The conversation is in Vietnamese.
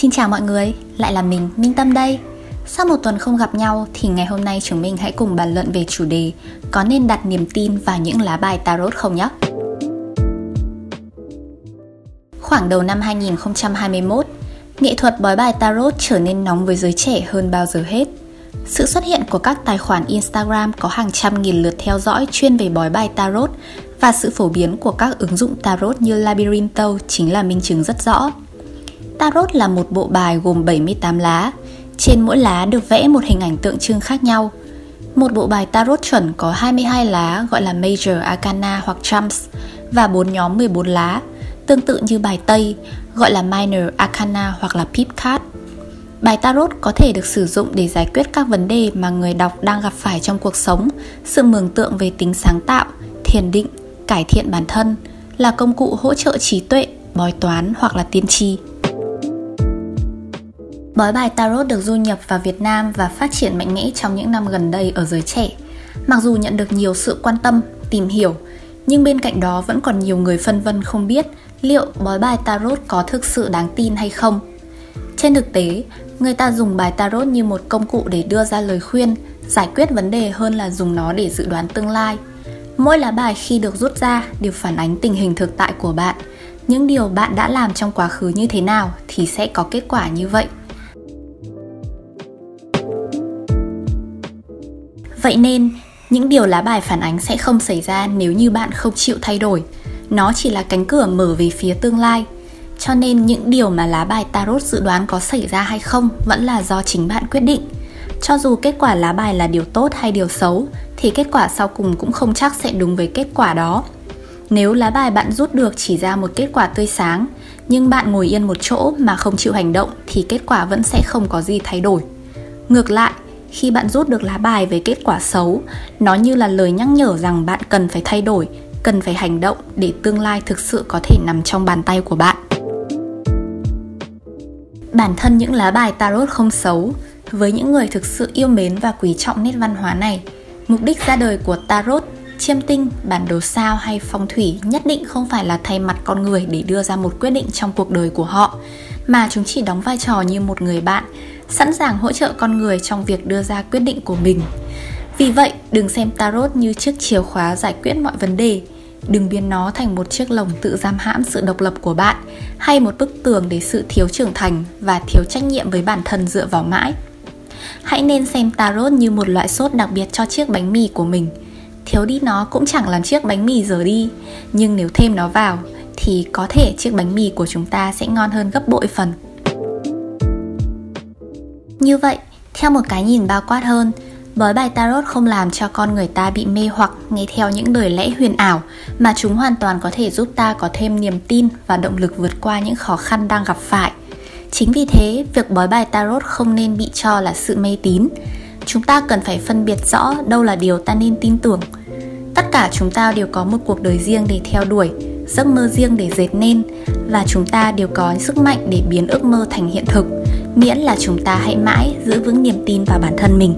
Xin chào mọi người, lại là mình, Minh Tâm đây. Sau một tuần không gặp nhau thì ngày hôm nay chúng mình hãy cùng bàn luận về chủ đề có nên đặt niềm tin vào những lá bài tarot không nhé. Khoảng đầu năm 2021, nghệ thuật bói bài tarot trở nên nóng với giới trẻ hơn bao giờ hết. Sự xuất hiện của các tài khoản Instagram có hàng trăm nghìn lượt theo dõi chuyên về bói bài tarot và sự phổ biến của các ứng dụng tarot như Labyrintho chính là minh chứng rất rõ. Tarot là một bộ bài gồm 78 lá. Trên mỗi lá được vẽ một hình ảnh tượng trưng khác nhau. Một bộ bài tarot chuẩn có 22 lá gọi là Major Arcana hoặc Trumps và 4 nhóm 14 lá, tương tự như bài Tây gọi là Minor Arcana hoặc là Pip Card. Bài tarot có thể được sử dụng để giải quyết các vấn đề mà người đọc đang gặp phải trong cuộc sống, sự mường tượng về tính sáng tạo, thiền định, cải thiện bản thân, là công cụ hỗ trợ trí tuệ, bói toán hoặc là tiên tri. Bói bài tarot được du nhập vào Việt Nam và phát triển mạnh mẽ trong những năm gần đây ở giới trẻ. Mặc dù nhận được nhiều sự quan tâm, tìm hiểu, nhưng bên cạnh đó vẫn còn nhiều người phân vân không biết liệu bói bài tarot có thực sự đáng tin hay không. Trên thực tế, người ta dùng bài tarot như một công cụ để đưa ra lời khuyên, giải quyết vấn đề hơn là dùng nó để dự đoán tương lai. Mỗi lá bài khi được rút ra đều phản ánh tình hình thực tại của bạn. Những điều bạn đã làm trong quá khứ như thế nào thì sẽ có kết quả như vậy. Vậy nên, những điều lá bài phản ánh sẽ không xảy ra nếu như bạn không chịu thay đổi. Nó chỉ là cánh cửa mở về phía tương lai. Cho nên những điều mà lá bài tarot dự đoán có xảy ra hay không vẫn là do chính bạn quyết định. Cho dù kết quả lá bài là điều tốt hay điều xấu thì kết quả sau cùng cũng không chắc sẽ đúng với kết quả đó. Nếu lá bài bạn rút được chỉ ra một kết quả tươi sáng, nhưng bạn ngồi yên một chỗ mà không chịu hành động thì kết quả vẫn sẽ không có gì thay đổi. Ngược lại, khi bạn rút được lá bài về kết quả xấu, nó như là lời nhắc nhở rằng bạn cần phải thay đổi, cần phải hành động để tương lai thực sự có thể nằm trong bàn tay của bạn. Bản thân những lá bài tarot không xấu, với những người thực sự yêu mến và quý trọng nét văn hóa này, mục đích ra đời của tarot chiêm tinh, bản đồ sao hay phong thủy nhất định không phải là thay mặt con người để đưa ra một quyết định trong cuộc đời của họ, mà chúng chỉ đóng vai trò như một người bạn, sẵn sàng hỗ trợ con người trong việc đưa ra quyết định của mình. Vì vậy, đừng xem tarot như chiếc chìa khóa giải quyết mọi vấn đề. Đừng biến nó thành một chiếc lồng tự giam hãm sự độc lập của bạn hay một bức tường để sự thiếu trưởng thành và thiếu trách nhiệm với bản thân dựa vào mãi. Hãy nên xem tarot như một loại sốt đặc biệt cho chiếc bánh mì của mình thiếu đi nó cũng chẳng làm chiếc bánh mì dở đi nhưng nếu thêm nó vào thì có thể chiếc bánh mì của chúng ta sẽ ngon hơn gấp bội phần như vậy, theo một cái nhìn bao quát hơn, bói bài tarot không làm cho con người ta bị mê hoặc nghe theo những lời lẽ huyền ảo mà chúng hoàn toàn có thể giúp ta có thêm niềm tin và động lực vượt qua những khó khăn đang gặp phải. Chính vì thế, việc bói bài tarot không nên bị cho là sự mê tín. Chúng ta cần phải phân biệt rõ đâu là điều ta nên tin tưởng. Tất cả chúng ta đều có một cuộc đời riêng để theo đuổi, giấc mơ riêng để dệt nên và chúng ta đều có sức mạnh để biến ước mơ thành hiện thực miễn là chúng ta hãy mãi giữ vững niềm tin vào bản thân mình